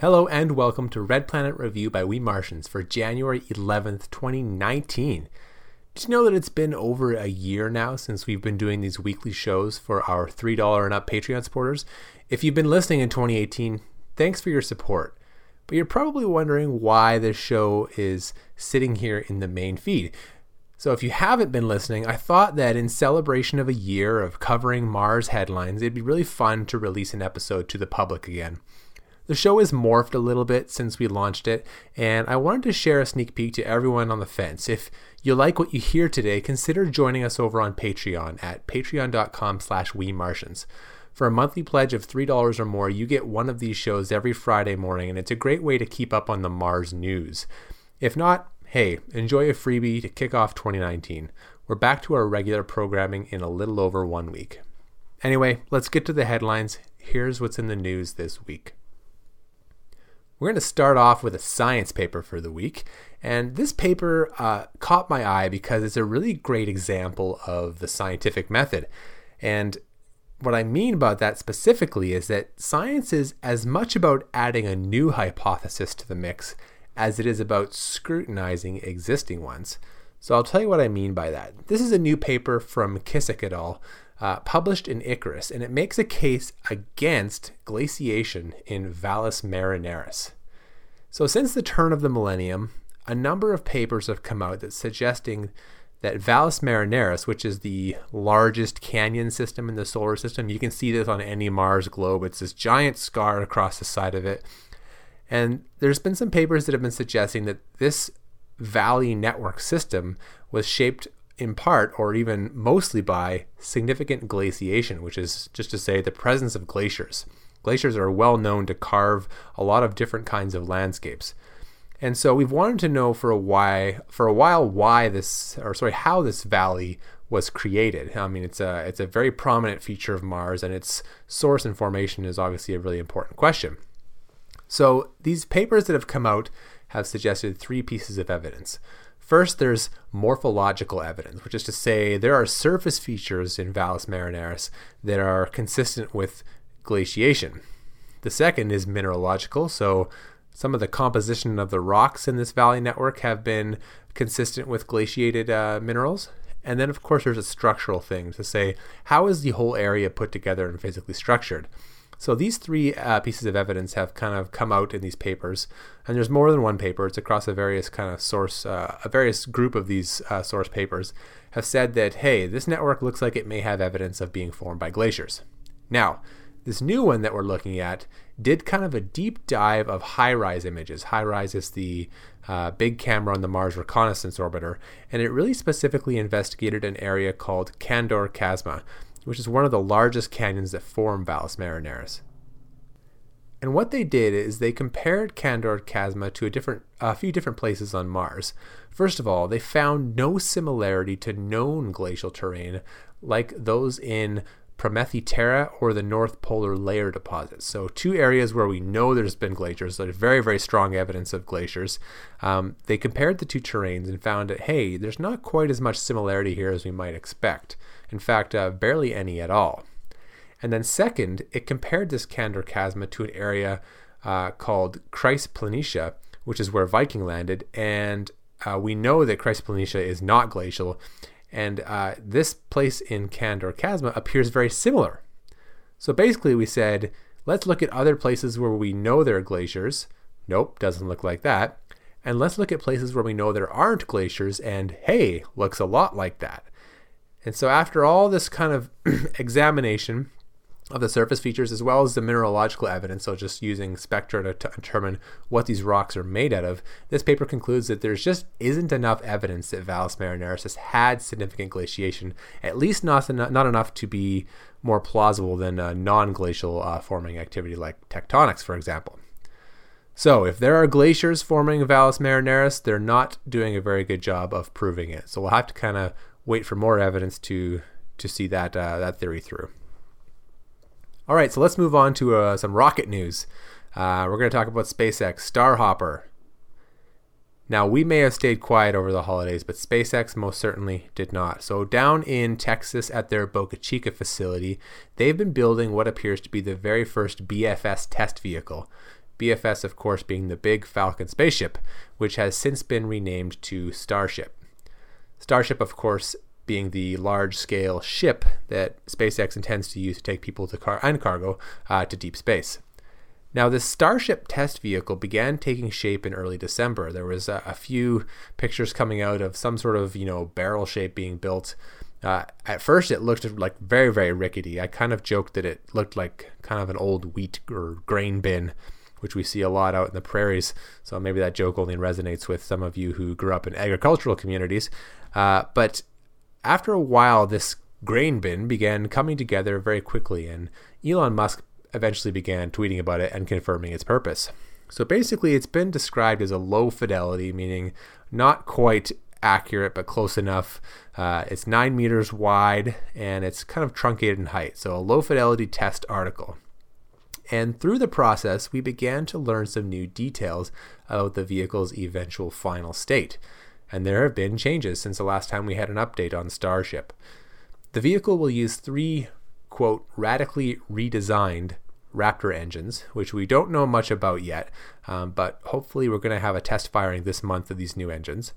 Hello and welcome to Red Planet Review by We Martians for January 11th, 2019. Did you know that it's been over a year now since we've been doing these weekly shows for our $3 and up Patreon supporters? If you've been listening in 2018, thanks for your support. But you're probably wondering why this show is sitting here in the main feed. So, if you haven't been listening, I thought that in celebration of a year of covering Mars headlines, it'd be really fun to release an episode to the public again. The show has morphed a little bit since we launched it, and I wanted to share a sneak peek to everyone on the fence. If you like what you hear today, consider joining us over on Patreon at patreon.com slash wemartians. For a monthly pledge of $3 or more, you get one of these shows every Friday morning, and it's a great way to keep up on the Mars news. If not, hey, enjoy a freebie to kick off 2019. We're back to our regular programming in a little over one week. Anyway, let's get to the headlines. Here's what's in the news this week. We're going to start off with a science paper for the week. And this paper uh, caught my eye because it's a really great example of the scientific method. And what I mean about that specifically is that science is as much about adding a new hypothesis to the mix as it is about scrutinizing existing ones. So I'll tell you what I mean by that. This is a new paper from Kissick et al uh, published in Icarus, and it makes a case against glaciation in Valles Marineris. So, since the turn of the millennium, a number of papers have come out that suggesting that Valles Marineris, which is the largest canyon system in the solar system, you can see this on any Mars globe. It's this giant scar across the side of it. And there's been some papers that have been suggesting that this valley network system was shaped in part or even mostly by significant glaciation, which is just to say the presence of glaciers. Glaciers are well known to carve a lot of different kinds of landscapes. And so we've wanted to know for a why for a while why this or sorry how this valley was created. I mean it's a it's a very prominent feature of Mars and its source and formation is obviously a really important question. So these papers that have come out have suggested three pieces of evidence. First, there's morphological evidence, which is to say there are surface features in Valles Marineris that are consistent with glaciation. The second is mineralogical, so some of the composition of the rocks in this valley network have been consistent with glaciated uh, minerals. And then, of course, there's a structural thing to say how is the whole area put together and physically structured? So these three uh, pieces of evidence have kind of come out in these papers, and there's more than one paper. It's across a various kind of source, uh, a various group of these uh, source papers have said that hey, this network looks like it may have evidence of being formed by glaciers. Now, this new one that we're looking at did kind of a deep dive of HiRISE images. HiRISE is the uh, big camera on the Mars Reconnaissance Orbiter, and it really specifically investigated an area called Candor Chasma which is one of the largest canyons that form Valles Marineris. And what they did is they compared Candor Chasma to a different, a few different places on Mars. First of all, they found no similarity to known glacial terrain like those in Promethei Terra or the North Polar Layer deposits. So, two areas where we know there's been glaciers, there's very, very strong evidence of glaciers. Um, they compared the two terrains and found that, hey, there's not quite as much similarity here as we might expect. In fact, uh, barely any at all. And then, second, it compared this Candor Chasma to an area uh, called Chryse Planitia, which is where Viking landed. And uh, we know that Chryse Planitia is not glacial and uh, this place in Candor Chasma appears very similar. So basically, we said, let's look at other places where we know there are glaciers. Nope, doesn't look like that. And let's look at places where we know there aren't glaciers, and hey, looks a lot like that. And so, after all this kind of examination, of the surface features as well as the mineralogical evidence, so just using spectra to determine what these rocks are made out of, this paper concludes that there's just isn't enough evidence that Valles Marineris has had significant glaciation, at least not, not enough to be more plausible than a non glacial uh, forming activity like tectonics, for example. So, if there are glaciers forming Valles Marineris, they're not doing a very good job of proving it. So, we'll have to kind of wait for more evidence to to see that uh, that theory through. All right, so let's move on to uh, some rocket news. Uh, we're going to talk about SpaceX Starhopper. Now, we may have stayed quiet over the holidays, but SpaceX most certainly did not. So, down in Texas at their Boca Chica facility, they've been building what appears to be the very first BFS test vehicle. BFS, of course, being the big Falcon spaceship, which has since been renamed to Starship. Starship, of course, being the large scale ship that SpaceX intends to use to take people to car- and cargo uh, to deep space. Now, the Starship test vehicle began taking shape in early December. There was a, a few pictures coming out of some sort of, you know, barrel shape being built. Uh, at first, it looked like very, very rickety. I kind of joked that it looked like kind of an old wheat or grain bin, which we see a lot out in the prairies. So maybe that joke only resonates with some of you who grew up in agricultural communities. Uh, but after a while, this grain bin began coming together very quickly, and Elon Musk eventually began tweeting about it and confirming its purpose. So basically, it's been described as a low fidelity, meaning not quite accurate but close enough. Uh, it's nine meters wide and it's kind of truncated in height. So, a low fidelity test article. And through the process, we began to learn some new details about the vehicle's eventual final state. And there have been changes since the last time we had an update on Starship. The vehicle will use three quote, radically redesigned Raptor engines, which we don't know much about yet, um, but hopefully we're going to have a test firing this month of these new engines.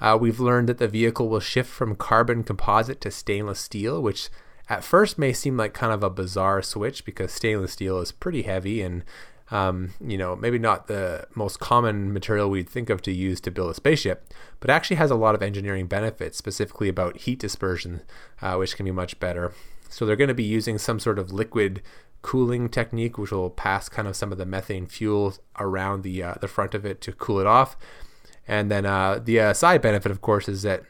Uh, we've learned that the vehicle will shift from carbon composite to stainless steel, which at first may seem like kind of a bizarre switch because stainless steel is pretty heavy and um, you know, maybe not the most common material we'd think of to use to build a spaceship, but actually has a lot of engineering benefits, specifically about heat dispersion, uh, which can be much better. So they're going to be using some sort of liquid cooling technique, which will pass kind of some of the methane fuel around the uh, the front of it to cool it off. And then uh, the uh, side benefit, of course, is that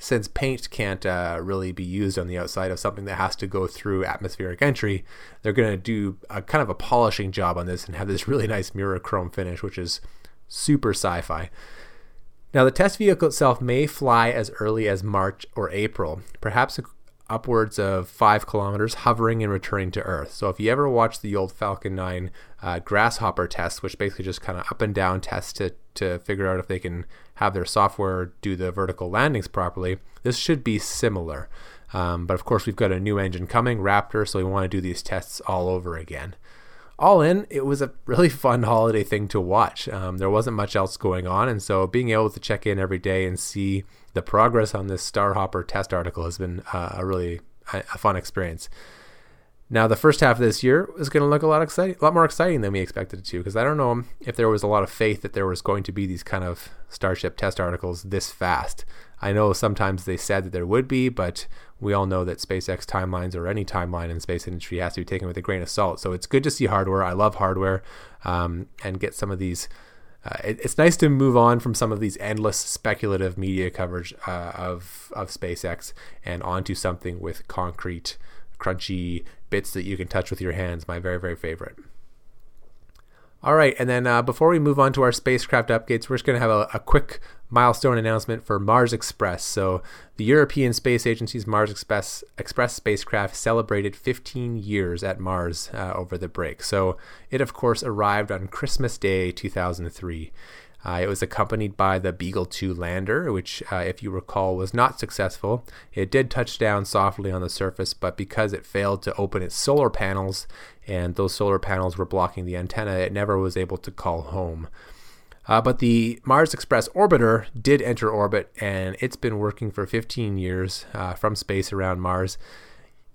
since paint can't uh, really be used on the outside of something that has to go through atmospheric entry, they're going to do a kind of a polishing job on this and have this really nice mirror chrome finish, which is super sci-fi. Now, the test vehicle itself may fly as early as March or April, perhaps upwards of five kilometers, hovering and returning to Earth. So if you ever watch the old Falcon 9 uh, Grasshopper test, which basically just kind of up and down tests to, to figure out if they can have their software do the vertical landings properly, this should be similar. Um, but of course, we've got a new engine coming, Raptor, so we want to do these tests all over again all in, it was a really fun holiday thing to watch. Um, there wasn't much else going on, and so being able to check in every day and see the progress on this Starhopper test article has been uh, a really a fun experience. Now, the first half of this year is going to look a lot exciting, a lot more exciting than we expected it to, because I don't know if there was a lot of faith that there was going to be these kind of Starship test articles this fast. I know sometimes they said that there would be, but we all know that SpaceX timelines or any timeline in the space industry has to be taken with a grain of salt. So it's good to see hardware. I love hardware um, and get some of these. Uh, it, it's nice to move on from some of these endless speculative media coverage uh, of of SpaceX and onto something with concrete, crunchy bits that you can touch with your hands. My very very favorite. All right, and then uh, before we move on to our spacecraft updates, we're just going to have a, a, quick milestone announcement for Mars Express. So, the European Space Agency's Mars Express, Express spacecraft celebrated 15 years at Mars uh, over the break. So, it of course arrived on Christmas Day 2003. Uh, it was accompanied by the Beagle 2 lander, which, uh, if you recall, was not successful. It did touch down softly on the surface, but because it failed to open its solar panels and those solar panels were blocking the antenna, it never was able to call home. Uh, but the Mars Express orbiter did enter orbit, and it's been working for 15 years uh, from space around Mars.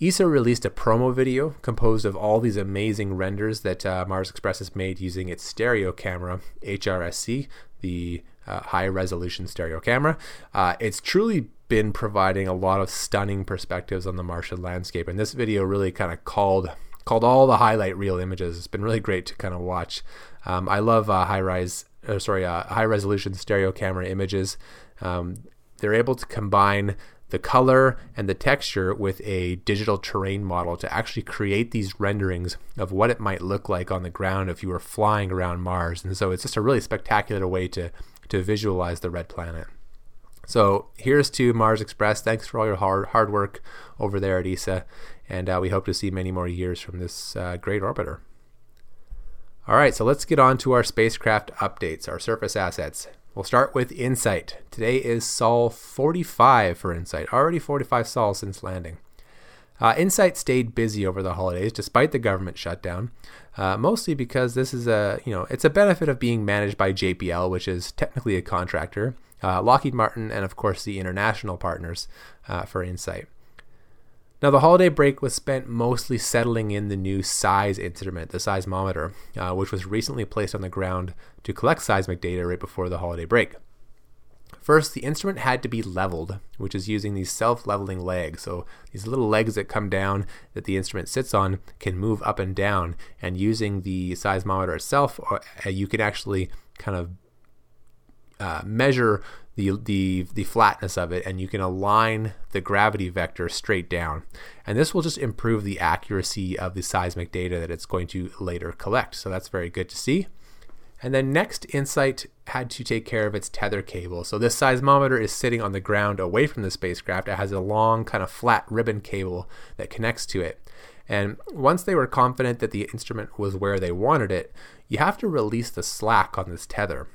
ESA released a promo video composed of all these amazing renders that uh, Mars Express has made using its stereo camera, HRSC, the uh, high resolution stereo camera. Uh, it's truly been providing a lot of stunning perspectives on the Martian landscape, and this video really kind of called called all the highlight reel images. It's been really great to kind of watch. Um, I love uh, HiRISE, uh, sorry, uh, high resolution stereo camera images. Um, they're able to combine the color and the texture with a digital terrain model to actually create these renderings of what it might look like on the ground if you were flying around Mars. And so it's just a really spectacular way to to visualize the red planet. So here's to Mars Express. Thanks for all your hard hard work over there at ESA, and uh, we hope to see many more years from this uh, great orbiter. All right, so let's get on to our spacecraft updates, our surface assets. We'll start with InSight. Today is Sol 45 for InSight, already 45 sols since landing. Uh, Insight stayed busy over the holidays despite the government shutdown, uh, mostly because this is a you know it's a benefit of being managed by JPL, which is technically a contractor, uh, Lockheed Martin, and of course the international partners uh, for Insight. Now, the holiday break was spent mostly settling in the new SEIS instrument, the seismometer, uh, which was recently placed on the ground to collect seismic data right before the holiday break. First, the instrument had to be leveled, which is using these self leveling legs. So, these little legs that come down that the instrument sits on can move up and down. And using the seismometer itself, uh, you can actually kind of uh, measure the, the, the flatness of it and you can align the gravity vector straight down. And this will just improve the accuracy of the seismic data that it's going to later collect. So that's very good to see. And then next, Insight had to take care of its tether cable. So this seismometer is sitting on the ground away from the spacecraft. It has a long, kind of flat ribbon cable that connects to it. And once they were confident that the instrument was where they wanted it, you have to release the slack on this tether.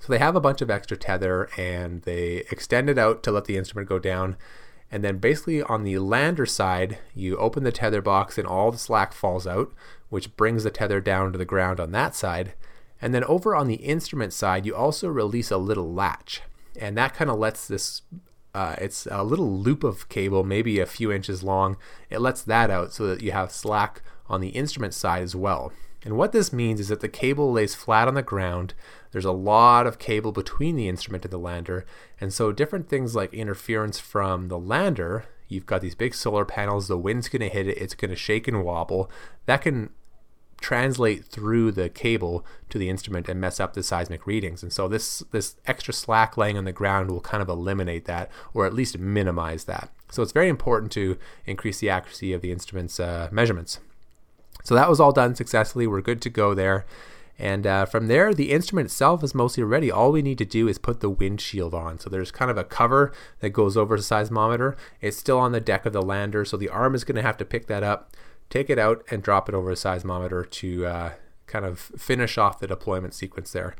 So they have a bunch of extra tether and they extend it out to let the instrument go down. And then basically on the lander side, you open the tether box and all the slack falls out, which brings the tether down to the ground on that side. And then over on the instrument side, you also release a little latch. And that kind of lets this, uh, it's a little loop of cable, maybe a few inches long. It lets that out so that you have slack on the instrument side as well. And what this means is that the cable lays flat on the ground. There's a lot of cable between the instrument and the lander. And so, different things like interference from the lander, you've got these big solar panels, the wind's going to hit it, it's going to shake and wobble. That can translate through the cable to the instrument and mess up the seismic readings. And so this this extra slack laying on the ground will kind of eliminate that or at least minimize that. So it's very important to increase the accuracy of the instrument's uh, measurements. So that was all done successfully. We're good to go there. And uh, from there, the instrument itself is mostly ready. All we need to do is put the windshield on. So there's kind of a cover that goes over the seismometer. It's still on the deck of the lander, so the arm is going to have to pick that up, take it out, and drop it over the seismometer to uh, kind of finish off the deployment sequence there.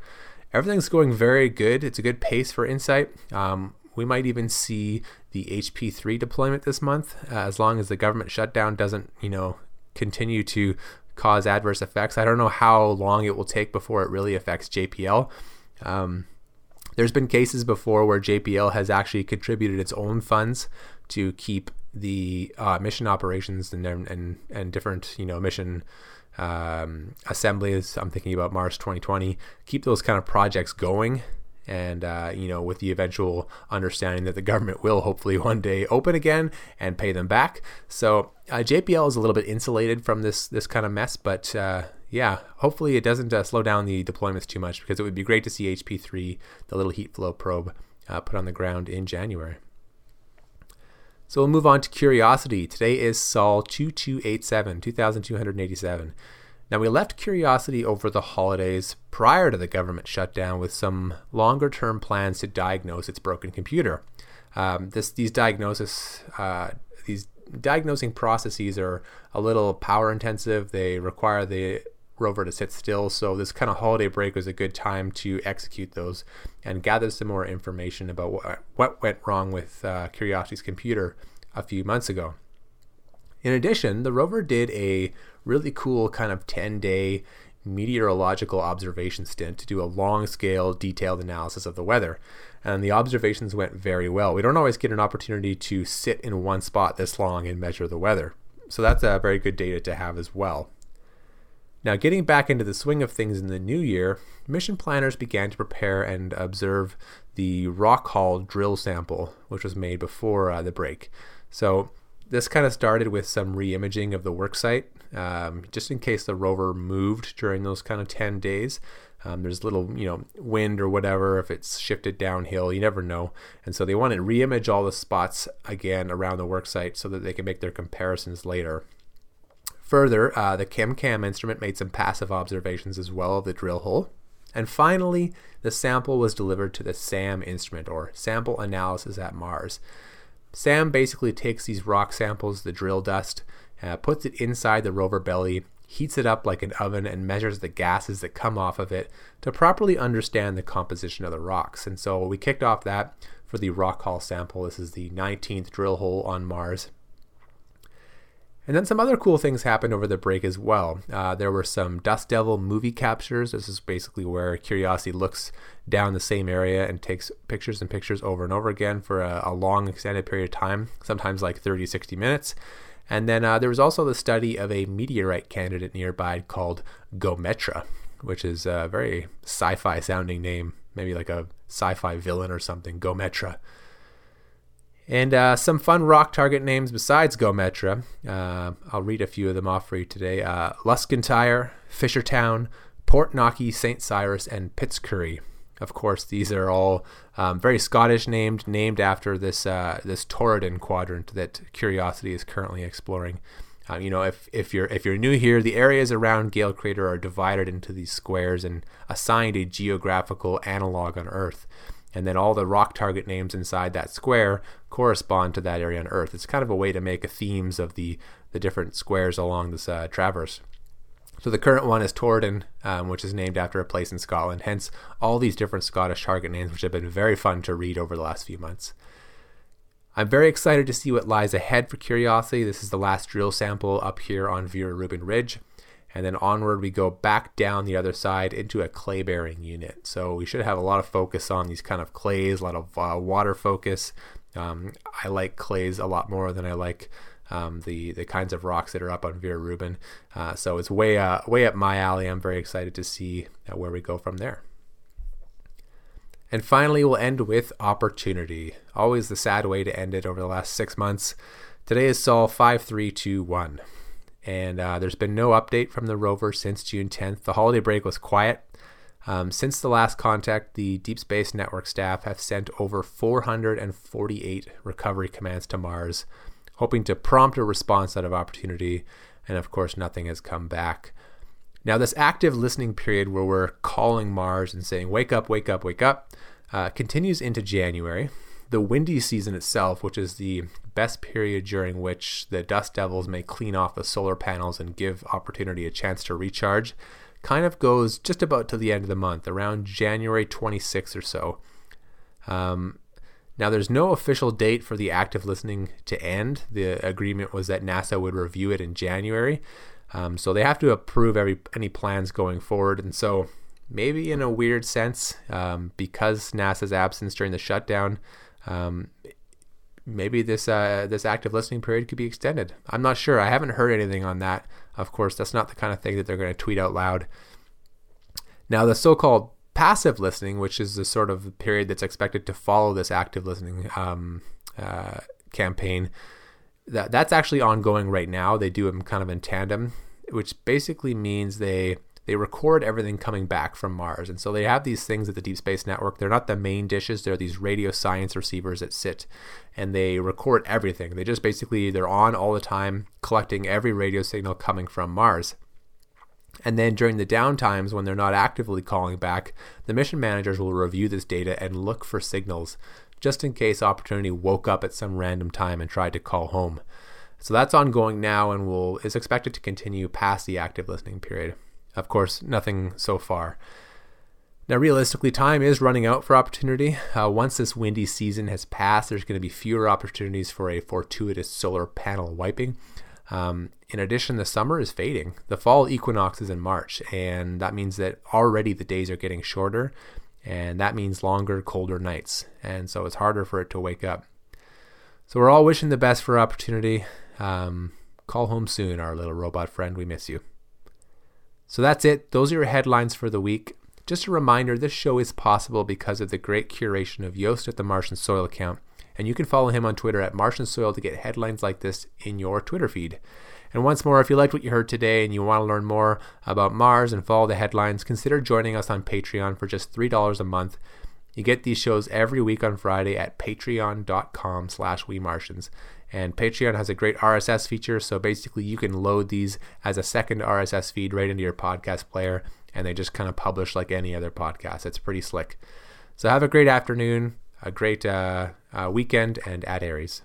Everything's going very good. It's a good pace for Insight. Um, we might even see the HP3 deployment this month, uh, as long as the government shutdown doesn't, you know, continue to cause adverse effects. I don't know how long it will take before it really affects JPL. Um, there's been cases before where JPL has actually contributed its own funds to keep the uh, mission operations and, and and different you know mission um, assemblies. I'm thinking about Mars 2020. Keep those kind of projects going and uh, you know with the eventual understanding that the government will hopefully one day open again and pay them back. So uh, jpl is a little bit insulated from this this kind of mess but uh, yeah hopefully it doesn't uh, slow down the deployments too much because it would be great to see hp3 the little heat flow probe uh, put on the ground in january. So we'll move on to curiosity. Today is sol 2287 2287 now, we left Curiosity over the holidays prior to the government shutdown with some longer term plans to diagnose its broken computer. Um, this, these diagnosis, uh, these diagnosing processes are a little power intensive. They require the rover to sit still. So this kind of holiday break was a good time to execute those and gather some more information about what, what went wrong with uh, Curiosity's computer a few months ago. In addition, the rover did a really cool kind of 10 day meteorological observation stint to do a long scale detailed analysis of the weather. And the observations went very well. We don't always get an opportunity to sit in one spot this long and measure the weather. So that's a very good data to have as well. Now, getting back into the swing of things in the new year, mission planners began to prepare and observe the Rock Hall drill sample, which was made before uh, the break. So, this kind of started with some re-imaging of the worksite, um, just in case the rover moved during those kind of 10 days. Um, there's little, you know, wind or whatever. If it's shifted downhill, you never know. And so they want to re-image all the spots again around the worksite so that they can make their comparisons later. Further, uh, the ChemCam instrument made some passive observations as well of the drill hole. And finally, the sample was delivered to the SAM instrument, or Sample Analysis at Mars. Sam basically takes these rock samples, the drill dust, uh, puts it inside the rover belly, heats it up like an oven, and measures the gases that come off of it to properly understand the composition of the rocks. And so we kicked off that for the Rock Hall sample. This is the 19th drill hole on Mars. And then some other cool things happened over the break as well. Uh, there were some Dust Devil movie captures. This is basically where Curiosity looks down the same area and takes pictures and pictures over and over again for a, a long extended period of time, sometimes like 30, 60 minutes. And then uh, there was also the study of a meteorite candidate nearby called Gometra, which is a very sci fi sounding name, maybe like a sci fi villain or something, Gometra. And uh, some fun rock target names besides Gometra. Uh, I'll read a few of them off for you today. Uh, Luskentyre, Fishertown, Portknockie, St. Cyrus, and Pittscurry. Of course, these are all um, very Scottish named, named after this uh, this Torridon quadrant that Curiosity is currently exploring. Uh, you know, if, if you're if you're new here, the areas around Gale Crater are divided into these squares and assigned a geographical analog on Earth and then all the rock target names inside that square correspond to that area on Earth. It's kind of a way to make a themes of the the different squares along this uh, traverse. So the current one is Torridon, um, which is named after a place in Scotland. Hence, all these different Scottish target names, which have been very fun to read over the last few months. I'm very excited to see what lies ahead for Curiosity. This is the last drill sample up here on Vera Rubin Ridge and then onward we go back down the other side into a clay bearing unit. So we should have a lot of focus on these kind of clays, a lot of uh, water focus. Um, I like clays a lot more than I like um, the the kinds of rocks that are up on Vera Rubin. Uh, so it's way uh, way up my alley. I'm very excited to see uh, where we go from there. And finally, we'll end with opportunity. Always the sad way to end it over the last six months. Today is Sol 5321 and uh, there's been no update from the rover since June 10th. The holiday break was quiet. Um, since the last contact, the Deep Space Network staff have sent over 448 recovery commands to Mars, hoping to prompt a response out of Opportunity, and of course, nothing has come back. Now, this active listening period where we're calling Mars and saying, Wake up, wake up, wake up, uh, continues into January the windy season itself, which is the best period during which the dust devils may clean off the solar panels and give opportunity a chance to recharge, kind of goes just about to the end of the month, around January 26th or so. Um, now, there's no official date for the active listening to end. The agreement was that NASA would review it in January. Um, so they have to approve every any plans going forward. And so, maybe in a weird sense, um, because NASA's absence during the shutdown, um, maybe this uh, this active listening period could be extended. I'm not sure. I haven't heard anything on that. Of course, that's not the kind of thing that they're going to tweet out loud. Now, the so-called passive listening, which is the sort of period that's expected to follow this active listening um, uh, campaign, that that's actually ongoing right now. They do them kind of in tandem, which basically means they they record everything coming back from Mars. And so they have these things at the Deep Space Network. They're not the main dishes, they're these radio science receivers that sit and they record everything. They just basically they're on all the time collecting every radio signal coming from Mars. And then during the downtimes when they're not actively calling back, the mission managers will review this data and look for signals just in case opportunity woke up at some random time and tried to call home. So that's ongoing now and will is expected to continue past the active listening period. Of course, nothing so far. Now, realistically, time is running out for opportunity. Uh, once this windy season has passed, there's going to be fewer opportunities for a fortuitous solar panel wiping. Um, in addition, the summer is fading. The fall equinox is in March, and that means that already the days are getting shorter, and that means longer, colder nights. And so it's harder for it to wake up. So we're all wishing the best for opportunity. Um, call home soon, our little robot friend. We miss you. So that's it. Those are your headlines for the week. Just a reminder this show is possible because of the great curation of Yost at the Martian Soil account, and you can follow him on Twitter at Martian Soil to get headlines like this in your Twitter feed. And once more, if you liked what you heard today and you want to learn more about Mars and follow the headlines, consider joining us on Patreon for just $3 a month. You get these shows every week on Friday at patreon.com slash wemartians. And Patreon has a great RSS feature, so basically you can load these as a second RSS feed right into your podcast player, and they just kind of publish like any other podcast. It's pretty slick. So have a great afternoon, a great uh, uh, weekend, and at Aries.